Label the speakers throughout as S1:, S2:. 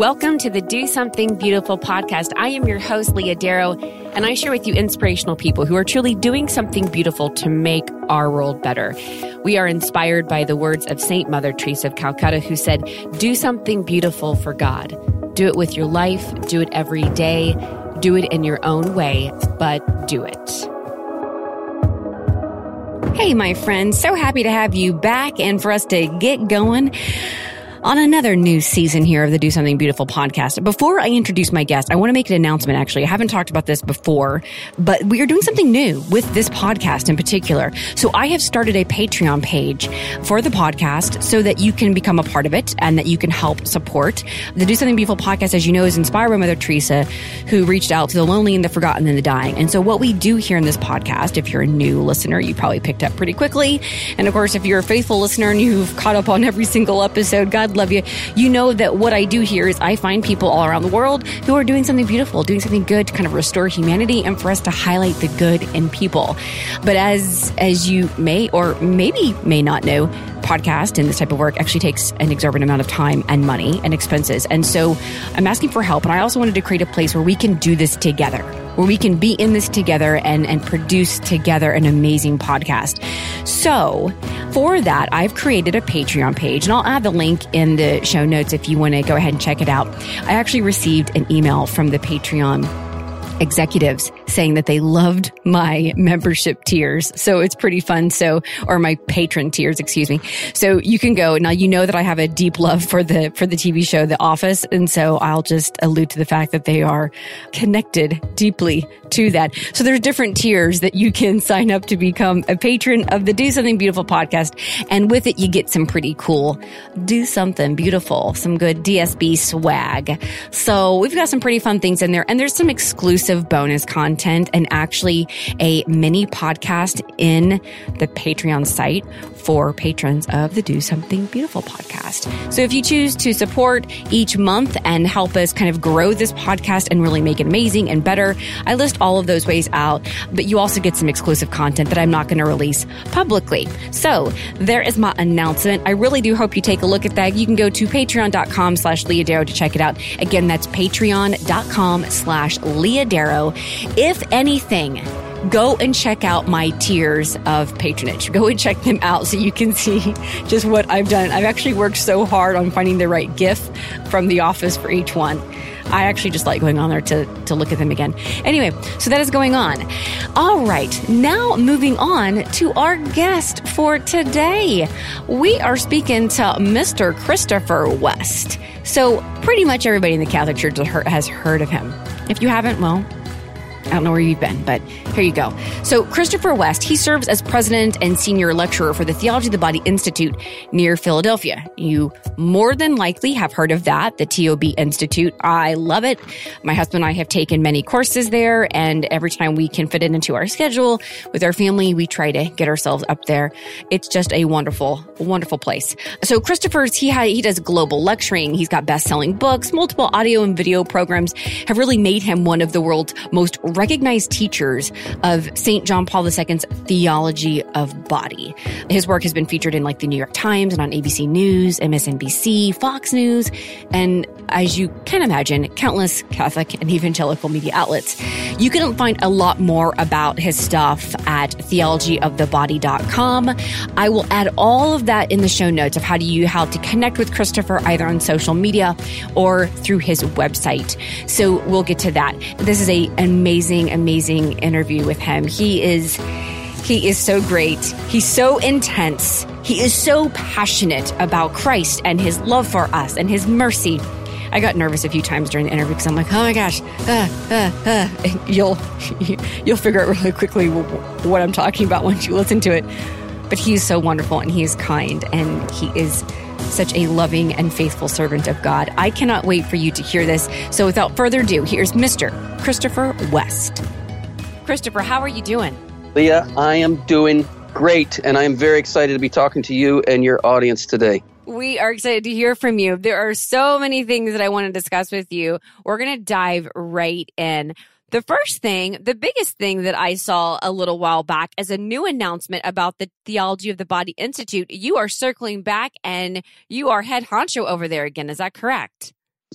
S1: Welcome to the Do Something Beautiful podcast. I am your host, Leah Darrow, and I share with you inspirational people who are truly doing something beautiful to make our world better. We are inspired by the words of Saint Mother Teresa of Calcutta, who said, Do something beautiful for God. Do it with your life, do it every day, do it in your own way, but do it. Hey, my friends, so happy to have you back and for us to get going on another new season here of the Do Something Beautiful podcast. Before I introduce my guest, I want to make an announcement actually. I haven't talked about this before, but we are doing something new with this podcast in particular. So I have started a Patreon page for the podcast so that you can become a part of it and that you can help support. The Do Something Beautiful podcast, as you know, is inspired by Mother Teresa, who reached out to the lonely and the forgotten and the dying. And so what we do here in this podcast, if you're a new listener, you probably picked up pretty quickly. And of course, if you're a faithful listener and you've caught up on every single episode, God love you. You know that what I do here is I find people all around the world who are doing something beautiful, doing something good to kind of restore humanity and for us to highlight the good in people. But as as you may or maybe may not know, podcast and this type of work actually takes an exorbitant amount of time and money and expenses. And so I'm asking for help. And I also wanted to create a place where we can do this together, where we can be in this together and, and produce together an amazing podcast. So for that, I've created a Patreon page and I'll add the link in the show notes if you want to go ahead and check it out. I actually received an email from the Patreon executives saying that they loved my membership tiers. So it's pretty fun. So, or my patron tiers, excuse me. So you can go. Now you know that I have a deep love for the, for the TV show, The Office. And so I'll just allude to the fact that they are connected deeply to that. So there's different tiers that you can sign up to become a patron of the Do Something Beautiful podcast. And with it, you get some pretty cool do something beautiful, some good DSB swag. So we've got some pretty fun things in there and there's some exclusive bonus content and actually a mini podcast in the Patreon site for patrons of the Do Something Beautiful podcast. So if you choose to support each month and help us kind of grow this podcast and really make it amazing and better, I list all of those ways out, but you also get some exclusive content that I'm not going to release publicly. So there is my announcement. I really do hope you take a look at that. You can go to patreon.com slash Leah Darrow to check it out. Again, that's patreon.com slash Leah Darrow. If anything, go and check out my tiers of patronage. Go and check them out so you can see just what I've done. I've actually worked so hard on finding the right GIF from the office for each one. I actually just like going on there to, to look at them again. Anyway, so that is going on. All right, now moving on to our guest for today. We are speaking to Mr. Christopher West. So, pretty much everybody in the Catholic Church has heard of him. If you haven't, well, I don't know where you've been, but here you go. So, Christopher West, he serves as president and senior lecturer for the Theology of the Body Institute near Philadelphia. You more than likely have heard of that, the TOB Institute. I love it. My husband and I have taken many courses there, and every time we can fit it into our schedule with our family, we try to get ourselves up there. It's just a wonderful, wonderful place. So, Christopher's, he, ha- he does global lecturing. He's got best selling books, multiple audio and video programs have really made him one of the world's most recognized teachers of St. John Paul II's theology of body. His work has been featured in like the New York Times and on ABC News, MSNBC, Fox News, and as you can imagine, countless Catholic and evangelical media outlets. You can find a lot more about his stuff at theologyofthebody.com. I will add all of that in the show notes of how do you how to connect with Christopher either on social media or through his website. So we'll get to that. This is a amazing, amazing interview with him. He is he is so great. He's so intense. He is so passionate about Christ and his love for us and his mercy. I got nervous a few times during the interview because I'm like, oh my gosh, uh, uh, uh. you'll you'll figure out really quickly what I'm talking about once you listen to it. But he's so wonderful and he is kind and he is such a loving and faithful servant of God. I cannot wait for you to hear this. So without further ado, here's Mr. Christopher West. Christopher, how are you doing?
S2: Leah, I am doing great, and I am very excited to be talking to you and your audience today.
S1: We are excited to hear from you. There are so many things that I want to discuss with you. We're going to dive right in. The first thing, the biggest thing that I saw a little while back is a new announcement about the Theology of the Body Institute. You are circling back and you are head honcho over there again. Is that correct?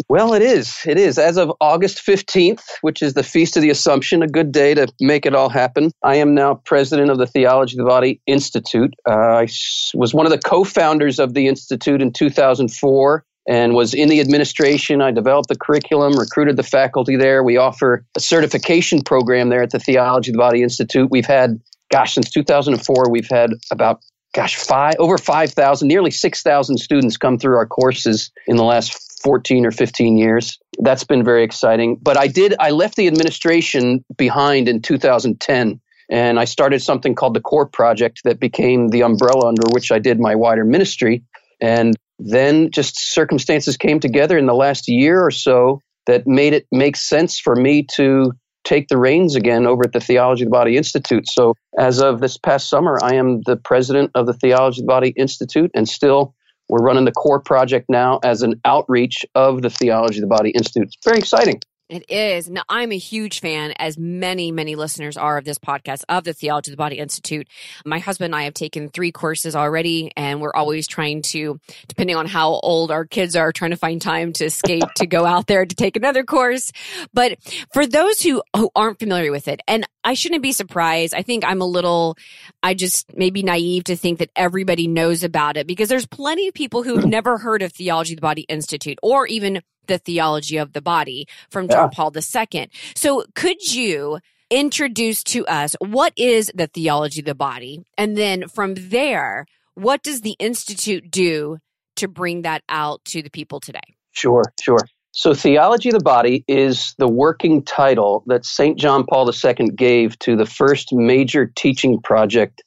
S2: Well, it is. It is. As of August 15th, which is the Feast of the Assumption, a good day to make it all happen. I am now president of the Theology of the Body Institute. Uh, I was one of the co founders of the Institute in 2004 and was in the administration. I developed the curriculum, recruited the faculty there. We offer a certification program there at the Theology of the Body Institute. We've had, gosh, since 2004, we've had about gosh, five over 5,000, nearly 6,000 students come through our courses in the last 14 or 15 years. That's been very exciting. But I did, I left the administration behind in 2010 and I started something called the Cor Project that became the umbrella under which I did my wider ministry. And then just circumstances came together in the last year or so that made it make sense for me to take the reins again over at the Theology of the Body Institute. So, as of this past summer, I am the president of the Theology of the Body Institute, and still we're running the Cor project now as an outreach of the Theology of the Body Institute. It's very exciting.
S1: It is. Now, I'm a huge fan, as many, many listeners are of this podcast, of the Theology of the Body Institute. My husband and I have taken three courses already, and we're always trying to, depending on how old our kids are, trying to find time to escape to go out there to take another course. But for those who, who aren't familiar with it, and I shouldn't be surprised, I think I'm a little, I just may be naive to think that everybody knows about it because there's plenty of people who've never heard of Theology of the Body Institute or even the theology of the body from John yeah. Paul II. So could you introduce to us what is the theology of the body? And then from there, what does the Institute do to bring that out to the people today?
S2: Sure, sure. So, Theology of the Body is the working title that St. John Paul II gave to the first major teaching project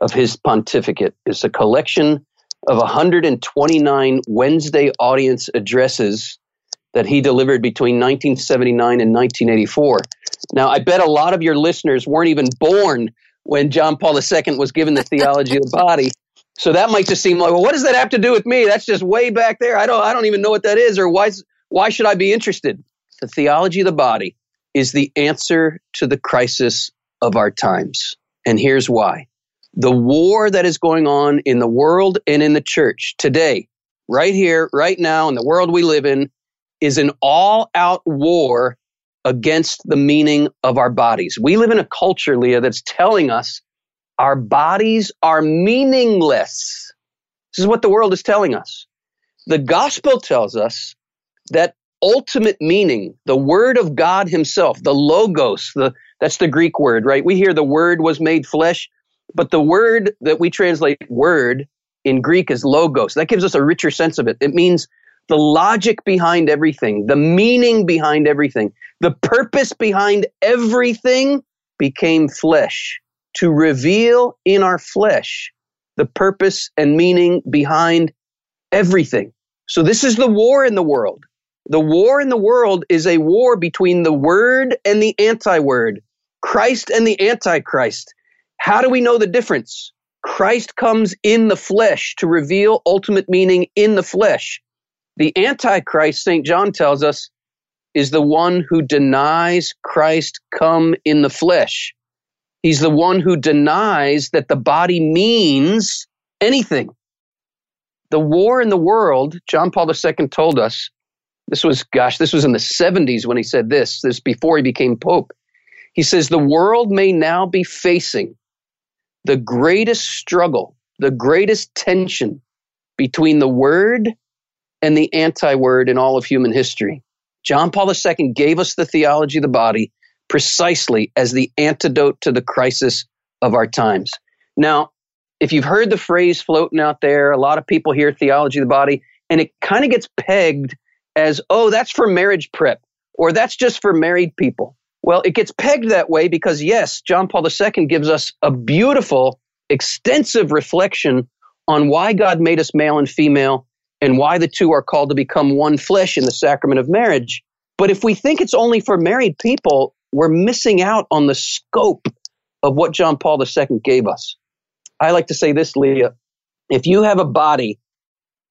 S2: of his pontificate. It's a collection of 129 Wednesday audience addresses that he delivered between 1979 and 1984. Now, I bet a lot of your listeners weren't even born when John Paul II was given the theology of the body. So that might just seem like, well, what does that have to do with me? That's just way back there. I don't, I don't even know what that is, or why, why should I be interested? The theology of the body is the answer to the crisis of our times. And here's why. The war that is going on in the world and in the church today, right here, right now, in the world we live in, is an all out war against the meaning of our bodies. We live in a culture, Leah, that's telling us our bodies are meaningless. This is what the world is telling us. The gospel tells us that ultimate meaning, the word of God himself, the logos, the that's the Greek word, right? We hear the word was made flesh, but the word that we translate word in Greek is logos. That gives us a richer sense of it. It means the logic behind everything, the meaning behind everything, the purpose behind everything became flesh to reveal in our flesh the purpose and meaning behind everything. So, this is the war in the world. The war in the world is a war between the word and the anti word, Christ and the antichrist. How do we know the difference? Christ comes in the flesh to reveal ultimate meaning in the flesh. The Antichrist, St. John tells us, is the one who denies Christ come in the flesh. He's the one who denies that the body means anything. The war in the world, John Paul II told us, this was, gosh, this was in the 70s when he said this, this before he became Pope. He says, the world may now be facing the greatest struggle, the greatest tension between the word and the anti word in all of human history. John Paul II gave us the theology of the body precisely as the antidote to the crisis of our times. Now, if you've heard the phrase floating out there, a lot of people hear theology of the body, and it kind of gets pegged as, oh, that's for marriage prep, or that's just for married people. Well, it gets pegged that way because, yes, John Paul II gives us a beautiful, extensive reflection on why God made us male and female and why the two are called to become one flesh in the sacrament of marriage. But if we think it's only for married people, we're missing out on the scope of what John Paul II gave us. I like to say this, Leah. If you have a body,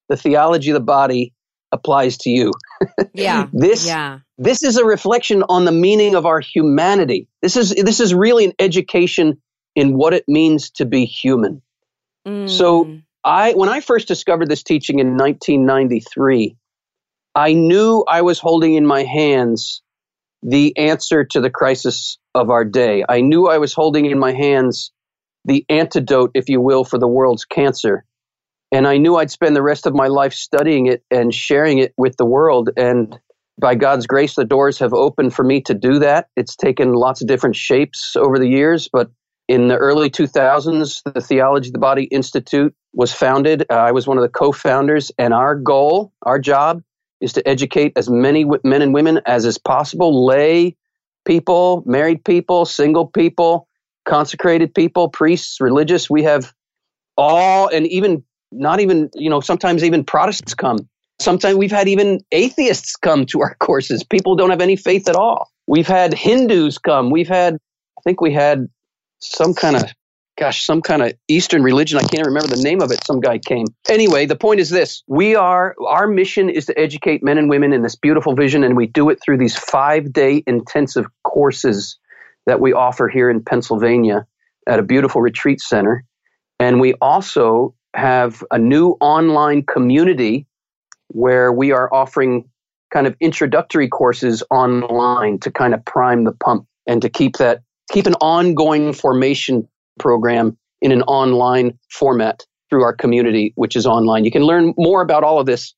S2: the theology of the body applies to you.
S1: Yeah.
S2: this
S1: yeah.
S2: this is a reflection on the meaning of our humanity. This is this is really an education in what it means to be human. Mm. So I when I first discovered this teaching in 1993, I knew I was holding in my hands the answer to the crisis of our day. I knew I was holding in my hands the antidote, if you will, for the world's cancer. And I knew I'd spend the rest of my life studying it and sharing it with the world. And by God's grace, the doors have opened for me to do that. It's taken lots of different shapes over the years, but in the early 2000s, the Theology of the Body Institute was founded. Uh, I was one of the co founders, and our goal, our job, is to educate as many men and women as is possible lay people, married people, single people, consecrated people, priests, religious. We have all, and even not even, you know, sometimes even Protestants come. Sometimes we've had even atheists come to our courses. People don't have any faith at all. We've had Hindus come. We've had, I think we had some kind of gosh, some kind of Eastern religion. I can't remember the name of it. Some guy came. Anyway, the point is this we are, our mission is to educate men and women in this beautiful vision, and we do it through these five day intensive courses that we offer here in Pennsylvania at a beautiful retreat center. And we also have a new online community where we are offering kind of introductory courses online to kind of prime the pump and to keep that keep an ongoing formation program in an online format through our community, which is online. You can learn more about all of this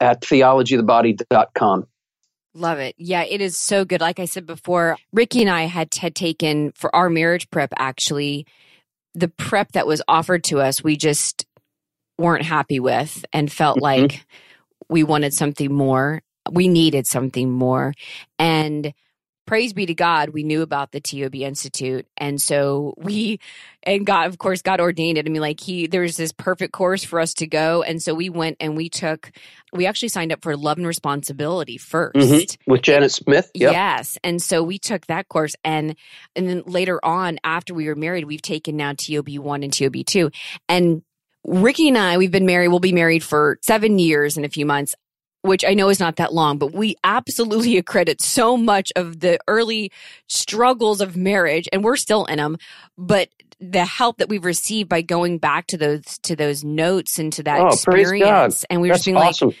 S2: at theologyofthebody.com.
S1: Love it. Yeah, it is so good. Like I said before, Ricky and I had, had taken for our marriage prep, actually, the prep that was offered to us, we just weren't happy with and felt mm-hmm. like we wanted something more. We needed something more. And praise be to God, we knew about the TOB Institute. And so we, and God, of course, God ordained it. I mean, like he, there was this perfect course for us to go. And so we went and we took, we actually signed up for love and responsibility 1st
S2: mm-hmm. with Janet Smith.
S1: Yep. Yes. And so we took that course. And, and then later on, after we were married, we've taken now TOB one and TOB two. And Ricky and I, we've been married, we'll be married for seven years in a few months which I know is not that long, but we absolutely accredit so much of the early struggles of marriage, and we're still in them. But the help that we've received by going back to those to those notes and to that oh, experience, and we were just being awesome. like,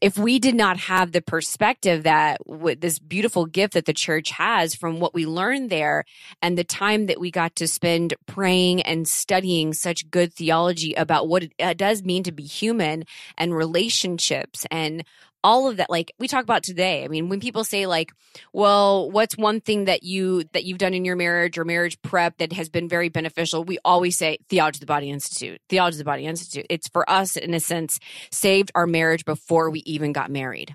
S1: if we did not have the perspective that with this beautiful gift that the church has from what we learned there and the time that we got to spend praying and studying such good theology about what it uh, does mean to be human and relationships and all of that like we talk about today. I mean when people say like well what's one thing that you that you've done in your marriage or marriage prep that has been very beneficial? We always say theology of the body institute. Theology of the body institute. It's for us in a sense saved our marriage before we even got married.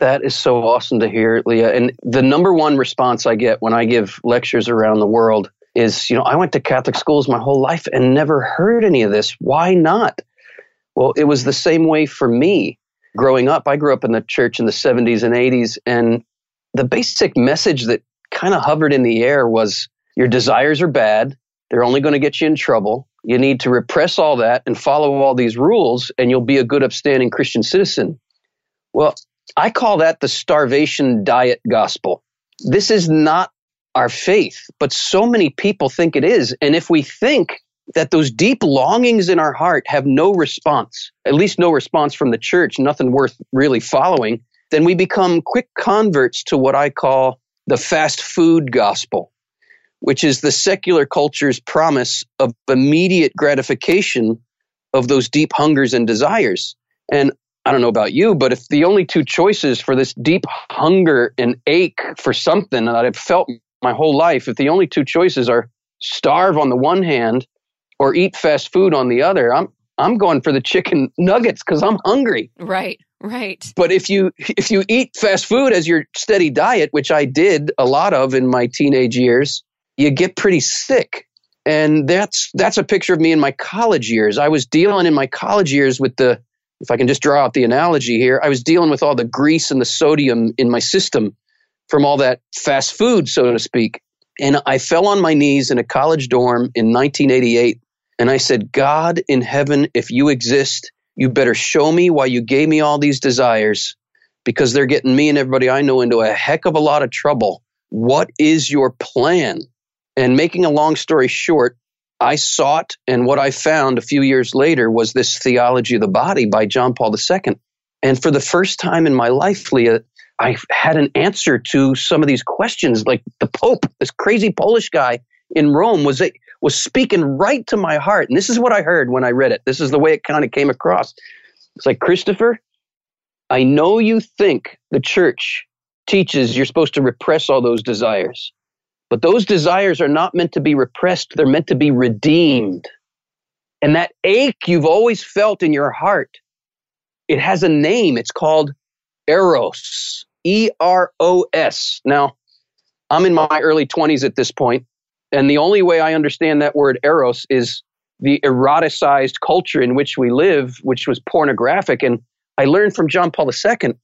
S2: That is so awesome to hear leah. And the number one response i get when i give lectures around the world is you know i went to catholic schools my whole life and never heard any of this. Why not? Well it was the same way for me growing up, I grew up in the church in the 70s and 80s, and the basic message that kind of hovered in the air was your desires are bad. They're only going to get you in trouble. You need to repress all that and follow all these rules, and you'll be a good, upstanding Christian citizen. Well, I call that the starvation diet gospel. This is not our faith, but so many people think it is. And if we think that those deep longings in our heart have no response, at least no response from the church, nothing worth really following, then we become quick converts to what I call the fast food gospel, which is the secular culture's promise of immediate gratification of those deep hungers and desires. And I don't know about you, but if the only two choices for this deep hunger and ache for something that I've felt my whole life, if the only two choices are starve on the one hand or eat fast food on the other. I'm I'm going for the chicken nuggets because I'm hungry.
S1: Right, right.
S2: But if you if you eat fast food as your steady diet, which I did a lot of in my teenage years, you get pretty sick. And that's that's a picture of me in my college years. I was dealing in my college years with the if I can just draw out the analogy here, I was dealing with all the grease and the sodium in my system from all that fast food, so to speak. And I fell on my knees in a college dorm in 1988 and I said, God in heaven, if you exist, you better show me why you gave me all these desires because they're getting me and everybody I know into a heck of a lot of trouble. What is your plan? And making a long story short, I sought, and what I found a few years later was this Theology of the Body by John Paul II. And for the first time in my life, Leah, I had an answer to some of these questions. Like the Pope, this crazy Polish guy in Rome, was it was speaking right to my heart. And this is what I heard when I read it. This is the way it kind of came across. It's like Christopher, I know you think the church teaches you're supposed to repress all those desires, but those desires are not meant to be repressed. They're meant to be redeemed. And that ache you've always felt in your heart, it has a name. It's called Eros. E R O S. Now, I'm in my early 20s at this point, and the only way I understand that word Eros is the eroticized culture in which we live, which was pornographic. And I learned from John Paul II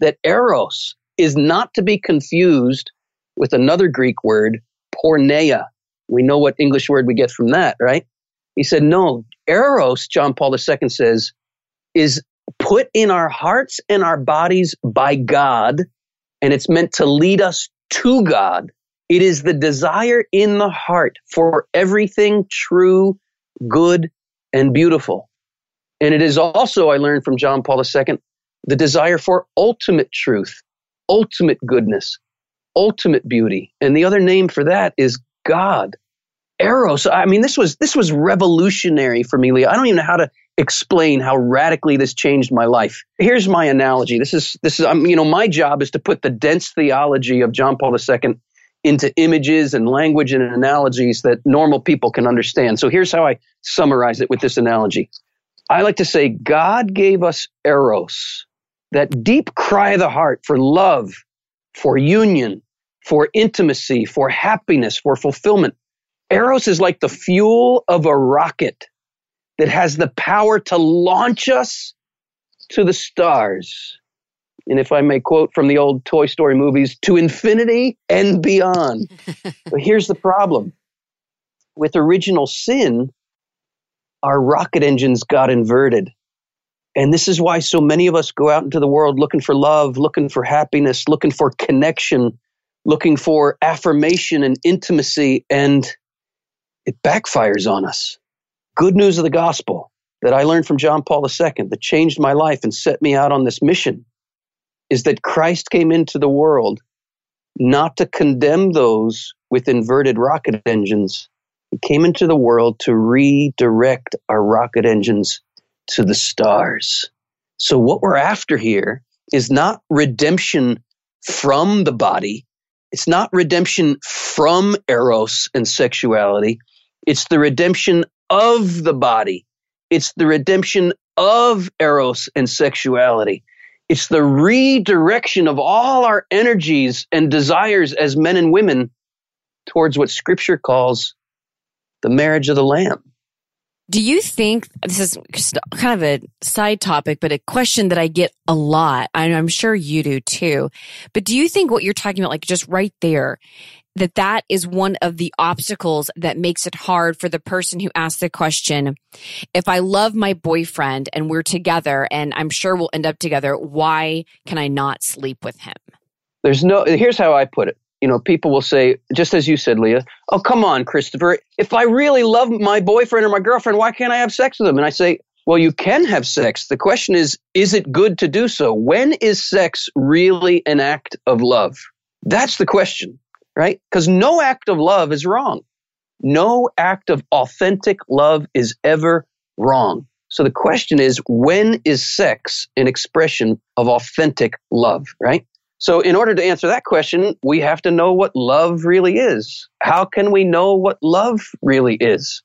S2: that Eros is not to be confused with another Greek word, porneia. We know what English word we get from that, right? He said, no, Eros, John Paul II says, is put in our hearts and our bodies by God, and it's meant to lead us to God. It is the desire in the heart for everything true, good, and beautiful. And it is also, I learned from John Paul II, the desire for ultimate truth, ultimate goodness, ultimate beauty. And the other name for that is God. Eros. I mean, this was this was revolutionary for me, Leah. I don't even know how to explain how radically this changed my life. Here's my analogy. This is this is um, you know my job is to put the dense theology of John Paul II into images and language and analogies that normal people can understand. So here's how I summarize it with this analogy. I like to say God gave us eros, that deep cry of the heart for love, for union, for intimacy, for happiness, for fulfillment. Eros is like the fuel of a rocket that has the power to launch us to the stars. And if I may quote from the old Toy Story movies, to infinity and beyond. but here's the problem with original sin, our rocket engines got inverted. And this is why so many of us go out into the world looking for love, looking for happiness, looking for connection, looking for affirmation and intimacy, and it backfires on us good news of the gospel that I learned from John Paul II that changed my life and set me out on this mission is that Christ came into the world not to condemn those with inverted rocket engines. He came into the world to redirect our rocket engines to the stars. So, what we're after here is not redemption from the body, it's not redemption from eros and sexuality, it's the redemption of the body. It's the redemption of eros and sexuality. It's the redirection of all our energies and desires as men and women towards what scripture calls the marriage of the lamb.
S1: Do you think this is kind of a side topic, but a question that I get a lot, and I'm sure you do too. But do you think what you're talking about, like just right there, that that is one of the obstacles that makes it hard for the person who asks the question. If I love my boyfriend and we're together and I'm sure we'll end up together, why can I not sleep with him?
S2: There's no, here's how I put it. You know, people will say, just as you said, Leah, oh, come on, Christopher. If I really love my boyfriend or my girlfriend, why can't I have sex with them? And I say, well, you can have sex. The question is, is it good to do so? When is sex really an act of love? That's the question right? Because no act of love is wrong. No act of authentic love is ever wrong. So the question is, when is sex an expression of authentic love, right? So in order to answer that question, we have to know what love really is. How can we know what love really is?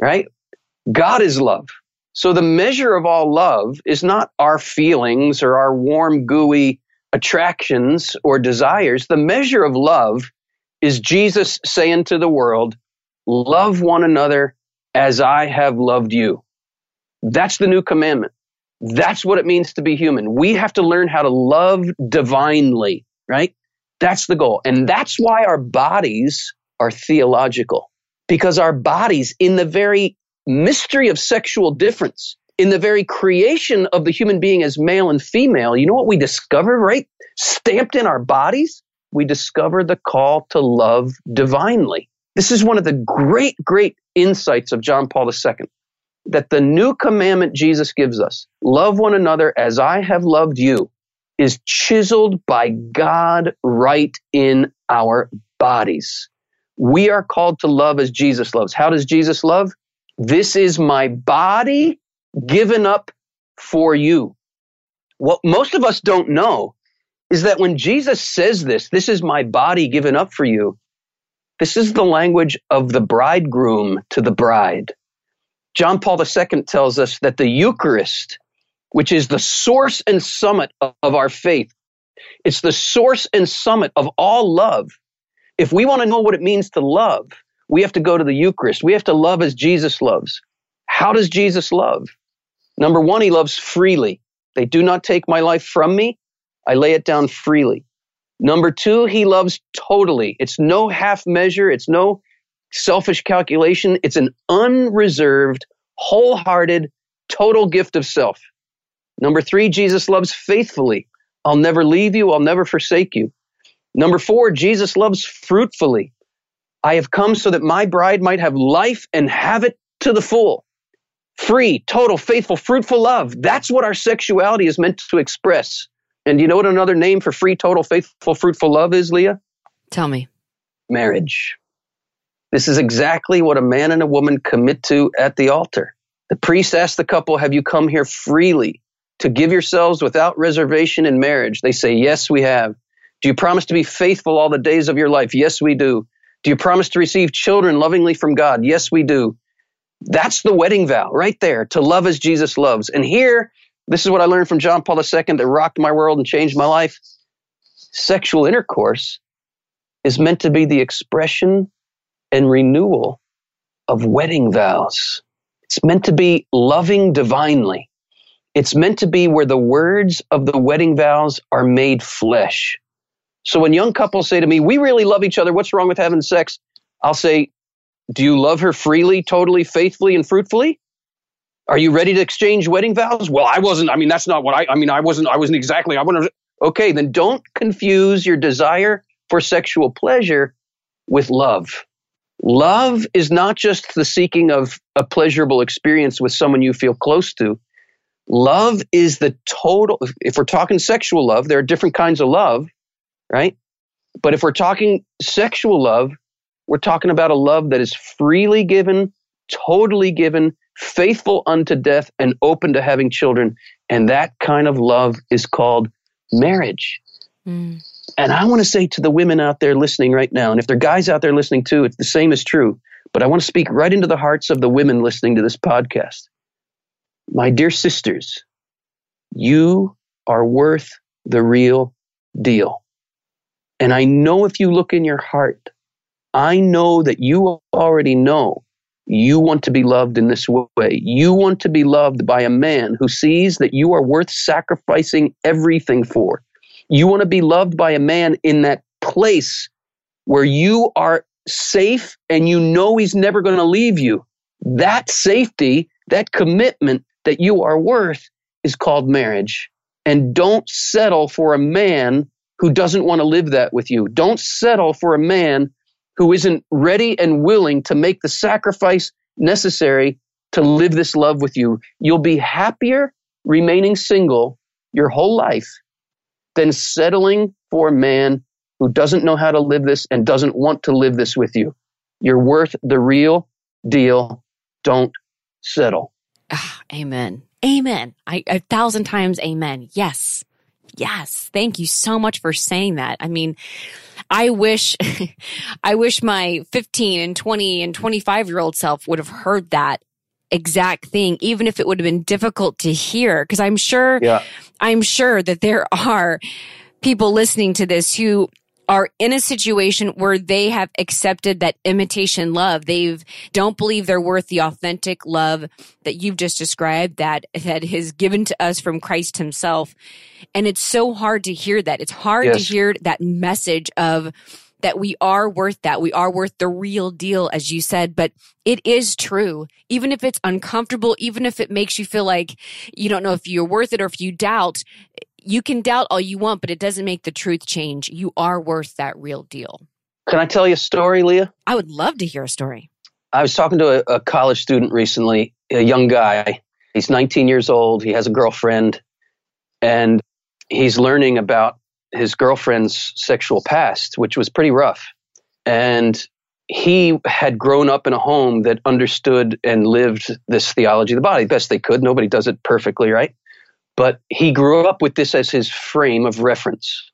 S2: Right? God is love. So the measure of all love is not our feelings or our warm, gooey attractions or desires. The measure of love is Jesus saying to the world, Love one another as I have loved you. That's the new commandment. That's what it means to be human. We have to learn how to love divinely, right? That's the goal. And that's why our bodies are theological, because our bodies, in the very mystery of sexual difference, in the very creation of the human being as male and female, you know what we discover, right? Stamped in our bodies? we discover the call to love divinely. This is one of the great, great insights of John Paul II. that the new commandment Jesus gives us, love one another as I have loved you, is chiseled by God right in our bodies. We are called to love as Jesus loves. How does Jesus love? This is my body given up for you. What most of us don't know is that when Jesus says this, this is my body given up for you, this is the language of the bridegroom to the bride. John Paul II tells us that the Eucharist, which is the source and summit of our faith, it's the source and summit of all love. If we want to know what it means to love, we have to go to the Eucharist. We have to love as Jesus loves. How does Jesus love? Number one, he loves freely. They do not take my life from me. I lay it down freely. Number two, he loves totally. It's no half measure. It's no selfish calculation. It's an unreserved, wholehearted, total gift of self. Number three, Jesus loves faithfully. I'll never leave you. I'll never forsake you. Number four, Jesus loves fruitfully. I have come so that my bride might have life and have it to the full. Free, total, faithful, fruitful love. That's what our sexuality is meant to express. And you know what another name for free, total, faithful, fruitful love is, Leah?
S1: Tell me.
S2: Marriage. This is exactly what a man and a woman commit to at the altar. The priest asks the couple, Have you come here freely to give yourselves without reservation in marriage? They say, Yes, we have. Do you promise to be faithful all the days of your life? Yes, we do. Do you promise to receive children lovingly from God? Yes, we do. That's the wedding vow right there to love as Jesus loves. And here, this is what I learned from John Paul II that rocked my world and changed my life. Sexual intercourse is meant to be the expression and renewal of wedding vows. It's meant to be loving divinely. It's meant to be where the words of the wedding vows are made flesh. So when young couples say to me, We really love each other, what's wrong with having sex? I'll say, Do you love her freely, totally, faithfully, and fruitfully? Are you ready to exchange wedding vows? Well, I wasn't. I mean, that's not what I, I mean, I wasn't, I wasn't exactly, I wanted, okay, then don't confuse your desire for sexual pleasure with love. Love is not just the seeking of a pleasurable experience with someone you feel close to. Love is the total, if we're talking sexual love, there are different kinds of love, right? But if we're talking sexual love, we're talking about a love that is freely given, totally given, faithful unto death and open to having children. And that kind of love is called marriage. Mm. And I want to say to the women out there listening right now, and if there are guys out there listening too, it's the same is true. But I want to speak right into the hearts of the women listening to this podcast. My dear sisters, you are worth the real deal. And I know if you look in your heart, I know that you already know you want to be loved in this way. You want to be loved by a man who sees that you are worth sacrificing everything for. You want to be loved by a man in that place where you are safe and you know he's never going to leave you. That safety, that commitment that you are worth is called marriage. And don't settle for a man who doesn't want to live that with you. Don't settle for a man who isn't ready and willing to make the sacrifice necessary to live this love with you. You'll be happier remaining single your whole life than settling for a man who doesn't know how to live this and doesn't want to live this with you. You're worth the real deal. Don't settle.
S1: Ah, amen. Amen. I, a thousand times amen. Yes. Yes. Thank you so much for saying that. I mean, I wish, I wish my 15 and 20 and 25 year old self would have heard that exact thing, even if it would have been difficult to hear. Cause I'm sure, yeah. I'm sure that there are people listening to this who are in a situation where they have accepted that imitation love. They've don't believe they're worth the authentic love that you've just described that, that is given to us from Christ himself. And it's so hard to hear that. It's hard yes. to hear that message of that we are worth that. We are worth the real deal, as you said, but it is true. Even if it's uncomfortable, even if it makes you feel like you don't know if you're worth it or if you doubt, you can doubt all you want, but it doesn't make the truth change. You are worth that real deal.
S2: Can I tell you a story, Leah?
S1: I would love to hear a story.
S2: I was talking to a, a college student recently, a young guy. He's 19 years old. He has a girlfriend, and he's learning about his girlfriend's sexual past, which was pretty rough. And he had grown up in a home that understood and lived this theology of the body best they could. Nobody does it perfectly, right? But he grew up with this as his frame of reference.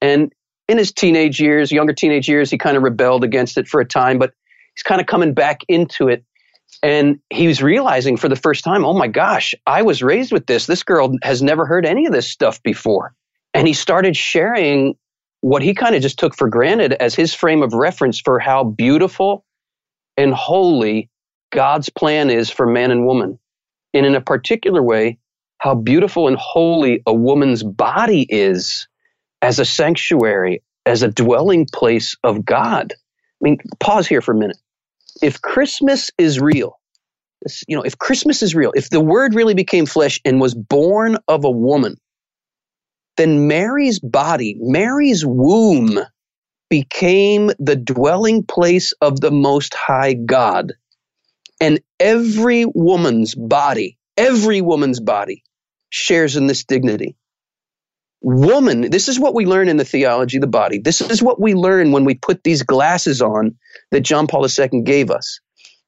S2: And in his teenage years, younger teenage years, he kind of rebelled against it for a time, but he's kind of coming back into it. And he was realizing for the first time, oh my gosh, I was raised with this. This girl has never heard any of this stuff before. And he started sharing what he kind of just took for granted as his frame of reference for how beautiful and holy God's plan is for man and woman. And in a particular way, how beautiful and holy a woman's body is as a sanctuary, as a dwelling place of God. I mean, pause here for a minute. If Christmas is real, you know, if Christmas is real, if the word really became flesh and was born of a woman, then Mary's body, Mary's womb, became the dwelling place of the Most High God. And every woman's body, every woman's body shares in this dignity. Woman, this is what we learn in the theology of the body. This is what we learn when we put these glasses on that John Paul II gave us.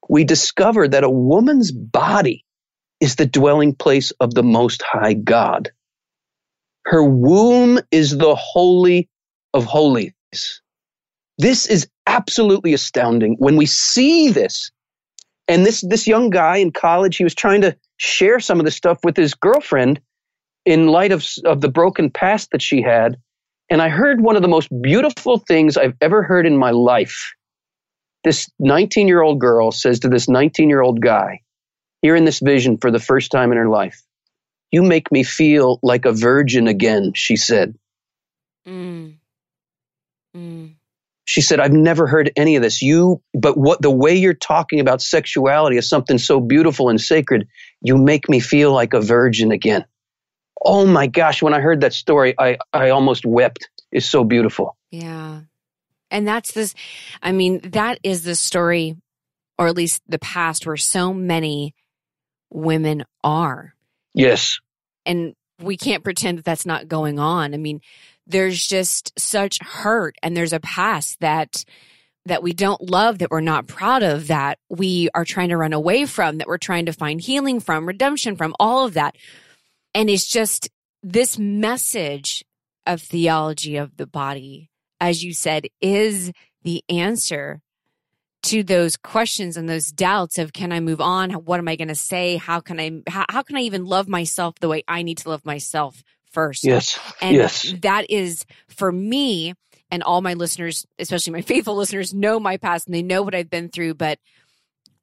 S2: We discover that a woman's body is the dwelling place of the Most High God. Her womb is the holy of holies. This is absolutely astounding. When we see this, and this this young guy in college, he was trying to share some of the stuff with his girlfriend in light of of the broken past that she had. And I heard one of the most beautiful things I've ever heard in my life. This 19 year old girl says to this 19 year old guy, here in this vision for the first time in her life, you make me feel like a virgin again, she said. Mm. Mm. She said, I've never heard any of this. You, but what the way you're talking about sexuality is something so beautiful and sacred. You make me feel like a virgin again. Oh my gosh, when I heard that story, I, I almost wept. It's so beautiful.
S1: Yeah. And that's this, I mean, that is the story, or at least the past, where so many women are.
S2: Yes.
S1: And we can't pretend that that's not going on. I mean, there's just such hurt and there's a past that that we don't love that we're not proud of that we are trying to run away from that we're trying to find healing from redemption from all of that and it's just this message of theology of the body as you said is the answer to those questions and those doubts of can I move on? What am I going to say? How can I how, how can I even love myself the way I need to love myself first?
S2: Yes.
S1: And
S2: yes.
S1: that is for me and all my listeners, especially my faithful listeners know my past and they know what I've been through, but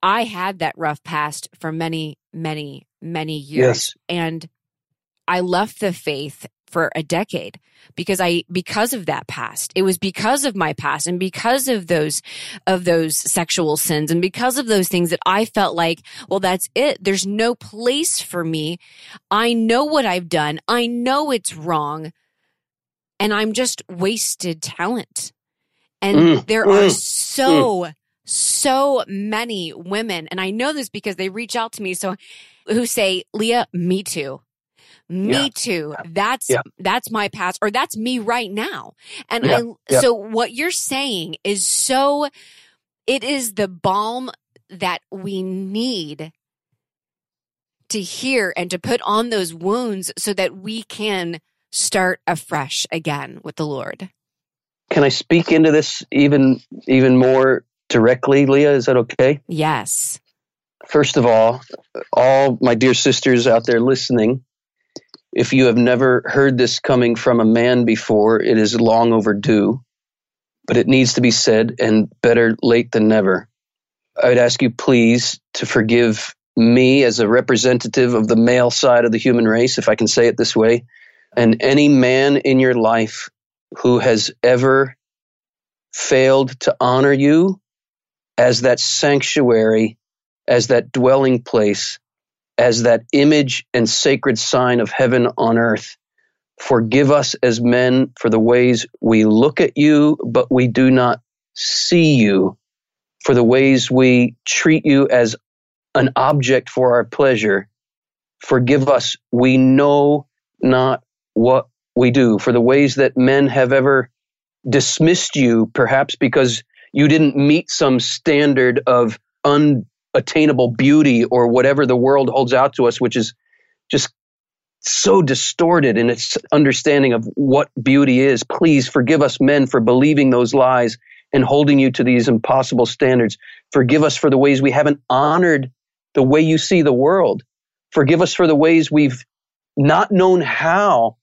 S1: I had that rough past for many, many, many years.
S2: Yes.
S1: And I left the faith for a decade because I because of that past. It was because of my past and because of those of those sexual sins and because of those things that I felt like, well that's it. There's no place for me. I know what I've done. I know it's wrong. And I'm just wasted talent. And mm, there mm, are so mm. so many women and I know this because they reach out to me so who say, "Leah, me too." Me yeah. too that's yeah. that's my past or that's me right now. And yeah. i so what you're saying is so it is the balm that we need to hear and to put on those wounds so that we can start afresh again with the lord.
S2: Can i speak into this even even more directly leah? Is that okay?
S1: Yes.
S2: First of all all my dear sisters out there listening if you have never heard this coming from a man before, it is long overdue, but it needs to be said and better late than never. I would ask you please to forgive me as a representative of the male side of the human race, if I can say it this way, and any man in your life who has ever failed to honor you as that sanctuary, as that dwelling place as that image and sacred sign of heaven on earth. Forgive us as men for the ways we look at you, but we do not see you. for the ways we treat you as an object for our pleasure. Forgive us. We know not what we do. For the ways that men have ever dismissed you, perhaps because you didn't meet some standard of unattainable beauty or whatever the world holds out to us, which is just so distorted in its understanding of what beauty is. Please forgive us, men, for believing those lies and holding you to these impossible standards. Forgive us for the ways we haven't honored the way you see the world. Forgive us for the ways we've not known how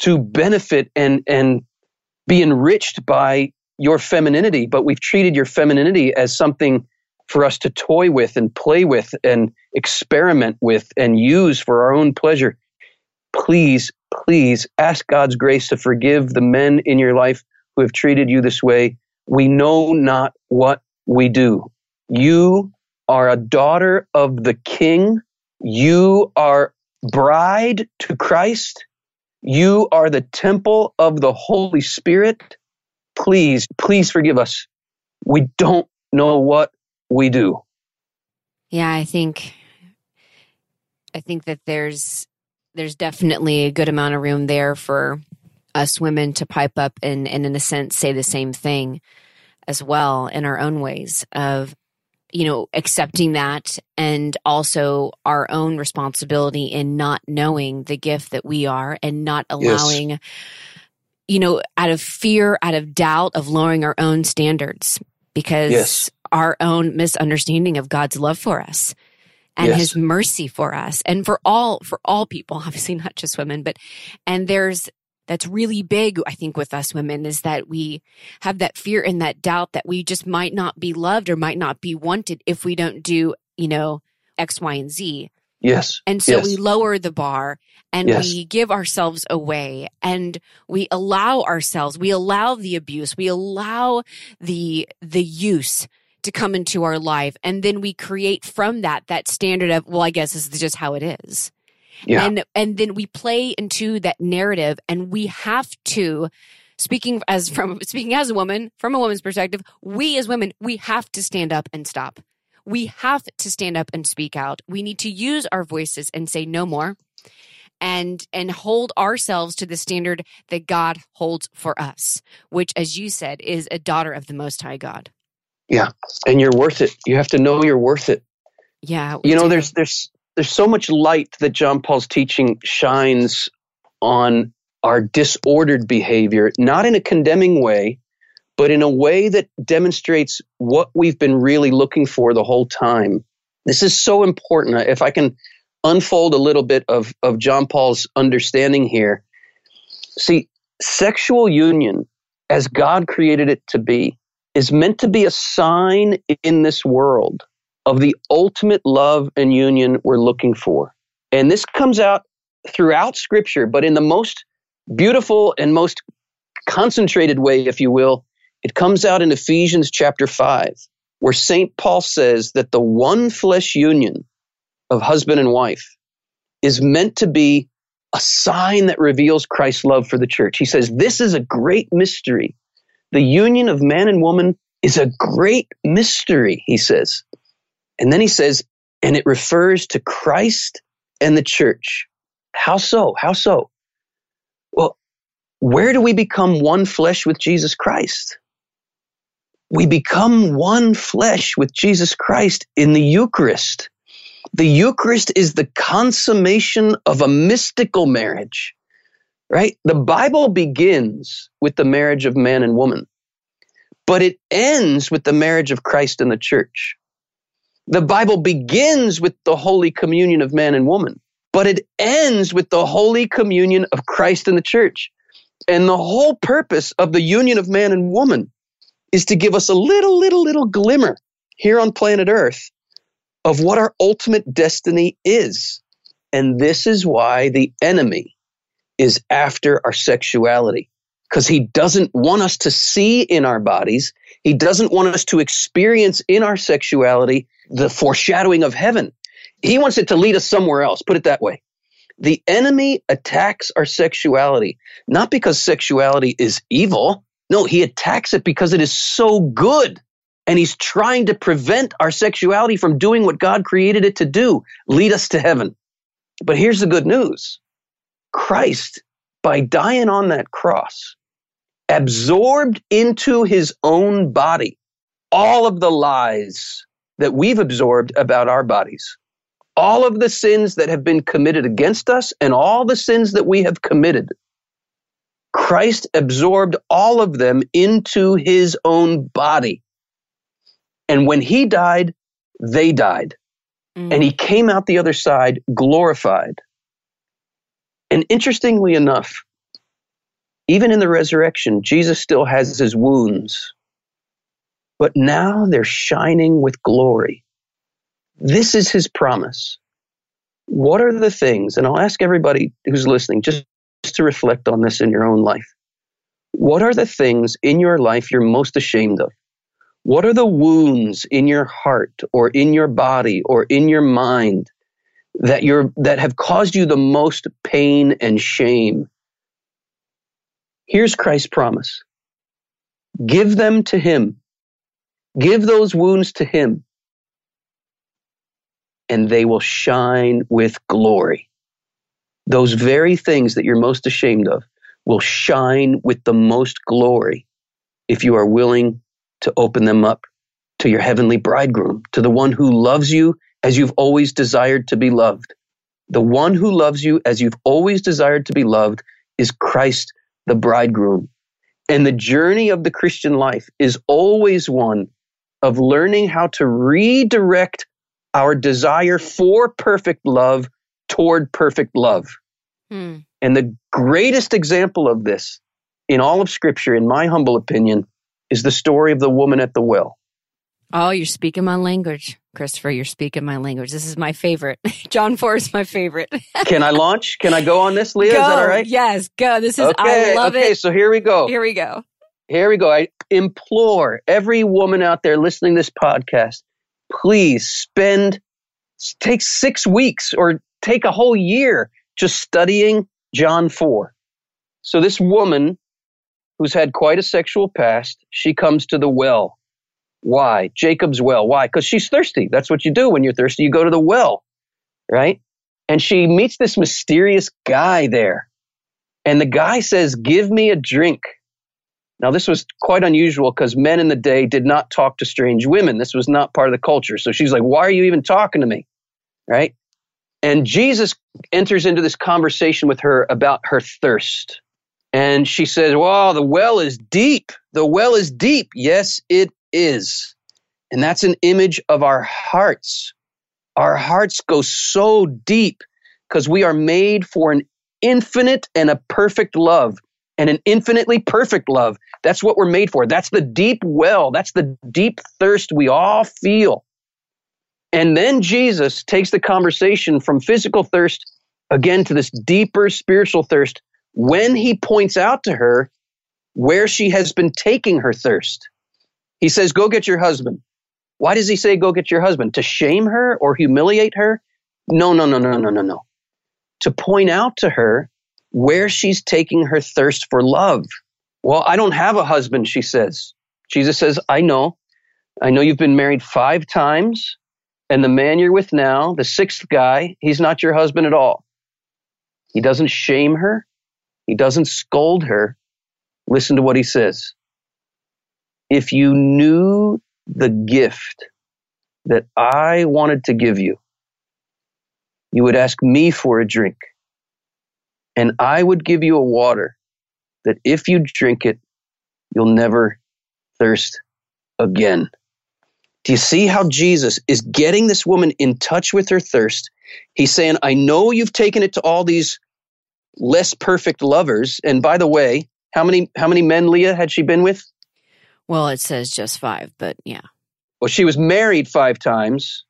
S2: to benefit and, and be enriched by your femininity, but we've treated your femininity as something for us to toy with and play with and experiment with and use for our own pleasure. Please, please ask God's grace to forgive the men in your life who have treated you this way. We know not what we do. You are a daughter of the King. You are bride to Christ. You are the temple of the Holy Spirit. Please, please forgive us. We don't know what we do.
S1: Yeah, I think I think that there's there's definitely a good amount of room there for us women to pipe up and, and in a sense say the same thing as well in our own ways of you know accepting that and also our own responsibility in not knowing the gift that we are and not allowing yes. you know out of fear out of doubt of lowering our own standards because yes. Our own misunderstanding of God's love for us and yes. his mercy for us and for all for all people obviously not just women but and there's that's really big i think with us women is that we have that fear and that doubt that we just might not be loved or might not be wanted if we don't do you know x y and z
S2: yes
S1: and so
S2: yes.
S1: we lower the bar and yes. we give ourselves away and we allow ourselves we allow the abuse we allow the the use to come into our life. And then we create from that that standard of well i guess this is just how it is. Yeah. and and then we play into that narrative and we have to speaking as from speaking as a woman from a woman's perspective we as women we have to stand up and stop. We have to stand up and speak out. We need to use our voices and say no more and and hold ourselves to the standard that God holds for us which as you said is a daughter of the most high God
S2: yeah, and you're worth it. You have to know you're worth it.
S1: Yeah,
S2: you know, there's there's there's so much light that John Paul's teaching shines on our disordered behavior, not in a condemning way, but in a way that demonstrates what we've been really looking for the whole time. This is so important. Uh, if I can unfold a little bit of, of John Paul's understanding here. See, sexual union, as God created it to be, is meant to be a sign in this world of the ultimate love and union we're looking for. And this comes out throughout Scripture, but in the most beautiful and most concentrated way, if you will, it comes out in Ephesians chapter 5, where St. Paul says that the one flesh union of husband and wife is meant to be a sign that reveals Christ's love for the church. He says, This is a great mystery the union of man and woman is a great mystery, he says. And then he says, and it refers to Christ and the church. How so? How so? Well, where do we become one flesh with Jesus Christ? We become one flesh with Jesus Christ in the Eucharist. The Eucharist is the consummation of a mystical marriage right? The Bible begins with the marriage of man and woman, but it ends with the marriage of Christ and the church. The Bible begins with the holy communion of man and woman, but it ends with the holy communion of Christ and the church. And the whole purpose of the union of man and woman is to give us a little, little, little glimmer here on planet Earth of what our ultimate destiny is. And this is why the enemy is after our sexuality because he doesn't want us to see in our bodies. He doesn't want us to experience in our sexuality the foreshadowing of heaven. He wants it to lead us somewhere else. Put it that way. The enemy attacks our sexuality, not because sexuality is evil. No, he attacks it because it is so good. And he's trying to prevent our sexuality from doing what God created it to do lead us to heaven. But here's the good news Christ, by dying on that cross, absorbed into his own body all of the lies that we've absorbed about our bodies, all of the sins that have been committed against us, and all the sins that we have committed. Christ absorbed all of them into his own body. And when he died, they died. Mm. And he came out the other side glorified. And interestingly enough, even in the resurrection, Jesus still has his wounds, but now they're shining with glory. This is his promise. What are the things, and I'll ask everybody who's listening just to reflect on this in your own life. What are the things in your life you're most ashamed of? What are the wounds in your heart or in your body or in your mind that you're that have caused you the most pain and shame? Here's Christ's promise. Give them to him. Give those wounds to him and they will shine with glory those very things that you're most ashamed of will shine with the most glory if you are willing to open them up to your heavenly bridegroom, to the one who loves you as you've always desired to be loved. The one who loves you as you've always desired to be loved is Christ, the bridegroom. And the journey of the Christian life is always one of learning how to redirect our desire for perfect love toward perfect love. Hmm. And the greatest example of this in all of Scripture, in my humble opinion, is the story of the woman at the well.
S1: Oh, you're speaking my language, Christopher. You're speaking my language. This is my favorite. John 4 is my favorite.
S2: Can I launch? Can I go on this, Leah?
S1: Go.
S2: Is that all right?
S1: Yes, go. This is, okay, I love
S2: okay,
S1: it.
S2: Okay, so here we go.
S1: Here we go.
S2: Here we go. I implore every woman out there listening to this podcast, please spend, take six weeks or take a whole year just studying John 4. So this woman who's had quite a sexual past, she comes to the well. Why? Jacob's well. Why? Because she's thirsty. That's what you do when you're thirsty. You go to the well, right? And she meets this mysterious guy there. And the guy says, Give me a drink. Now, this was quite unusual because men in the day did not talk to strange women. This was not part of the culture. So she's like, Why are you even talking to me? Right? And Jesus enters into this conversation with her about her thirst. And she says, Wow, the well is deep. The well is deep. Yes, it is. And that's an image of our hearts. Our hearts go so deep because we are made for an infinite and a perfect love and an infinitely perfect love. That's what we're made for. That's the deep well. That's the deep thirst we all feel. And then Jesus takes the conversation from physical thirst again to this deeper spiritual thirst when he points out to her where she has been taking her thirst. He says, Go get your husband. Why does he say, Go get your husband? To shame her or humiliate her? No, no, no, no, no, no, no. To point out to her where she's taking her thirst for love. Well, I don't have a husband, she says. Jesus says, I know. I know you've been married five times. And the man you're with now, the sixth guy, he's not your husband at all. He doesn't shame her. He doesn't scold her. Listen to what he says. If you knew the gift that I wanted to give you, you would ask me for a drink, and I would give you a water that if you drink it, you'll never thirst again. Do you see how Jesus is getting this woman in touch with her thirst? He's saying, I know you've taken it to all these less perfect lovers. And by the way, how many how many men Leah had she been with?
S1: Well, it says just five, but yeah.
S2: Well, she was married five times,